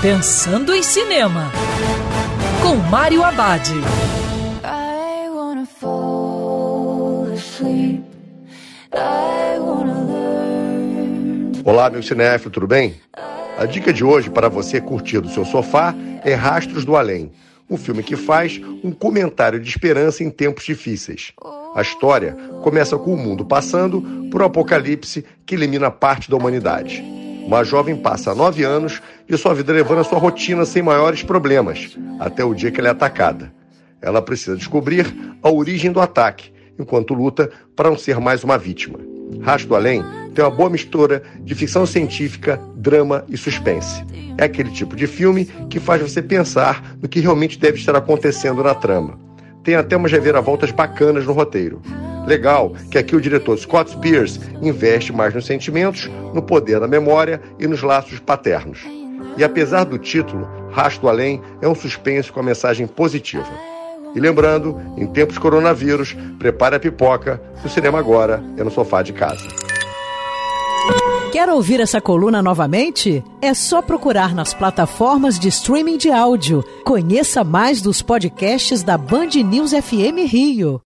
Pensando em Cinema, com Mário Abad. Olá, meu cinéfilo, tudo bem? A dica de hoje para você curtir do seu sofá é Rastros do Além, um filme que faz um comentário de esperança em tempos difíceis. A história começa com o mundo passando por um apocalipse que elimina parte da humanidade. Uma jovem passa nove anos e sua vida levando a sua rotina sem maiores problemas, até o dia que ela é atacada. Ela precisa descobrir a origem do ataque, enquanto luta para não ser mais uma vítima. Rastro do Além tem uma boa mistura de ficção científica, drama e suspense. É aquele tipo de filme que faz você pensar no que realmente deve estar acontecendo na trama. Tem até umas reviravoltas bacanas no roteiro. Legal que aqui o diretor Scott Spears investe mais nos sentimentos, no poder da memória e nos laços paternos. E apesar do título, Rastro do Além é um suspense com a mensagem positiva. E lembrando, em tempos coronavírus, prepare a pipoca, o cinema agora é no sofá de casa. Quer ouvir essa coluna novamente? É só procurar nas plataformas de streaming de áudio. Conheça mais dos podcasts da Band News FM Rio.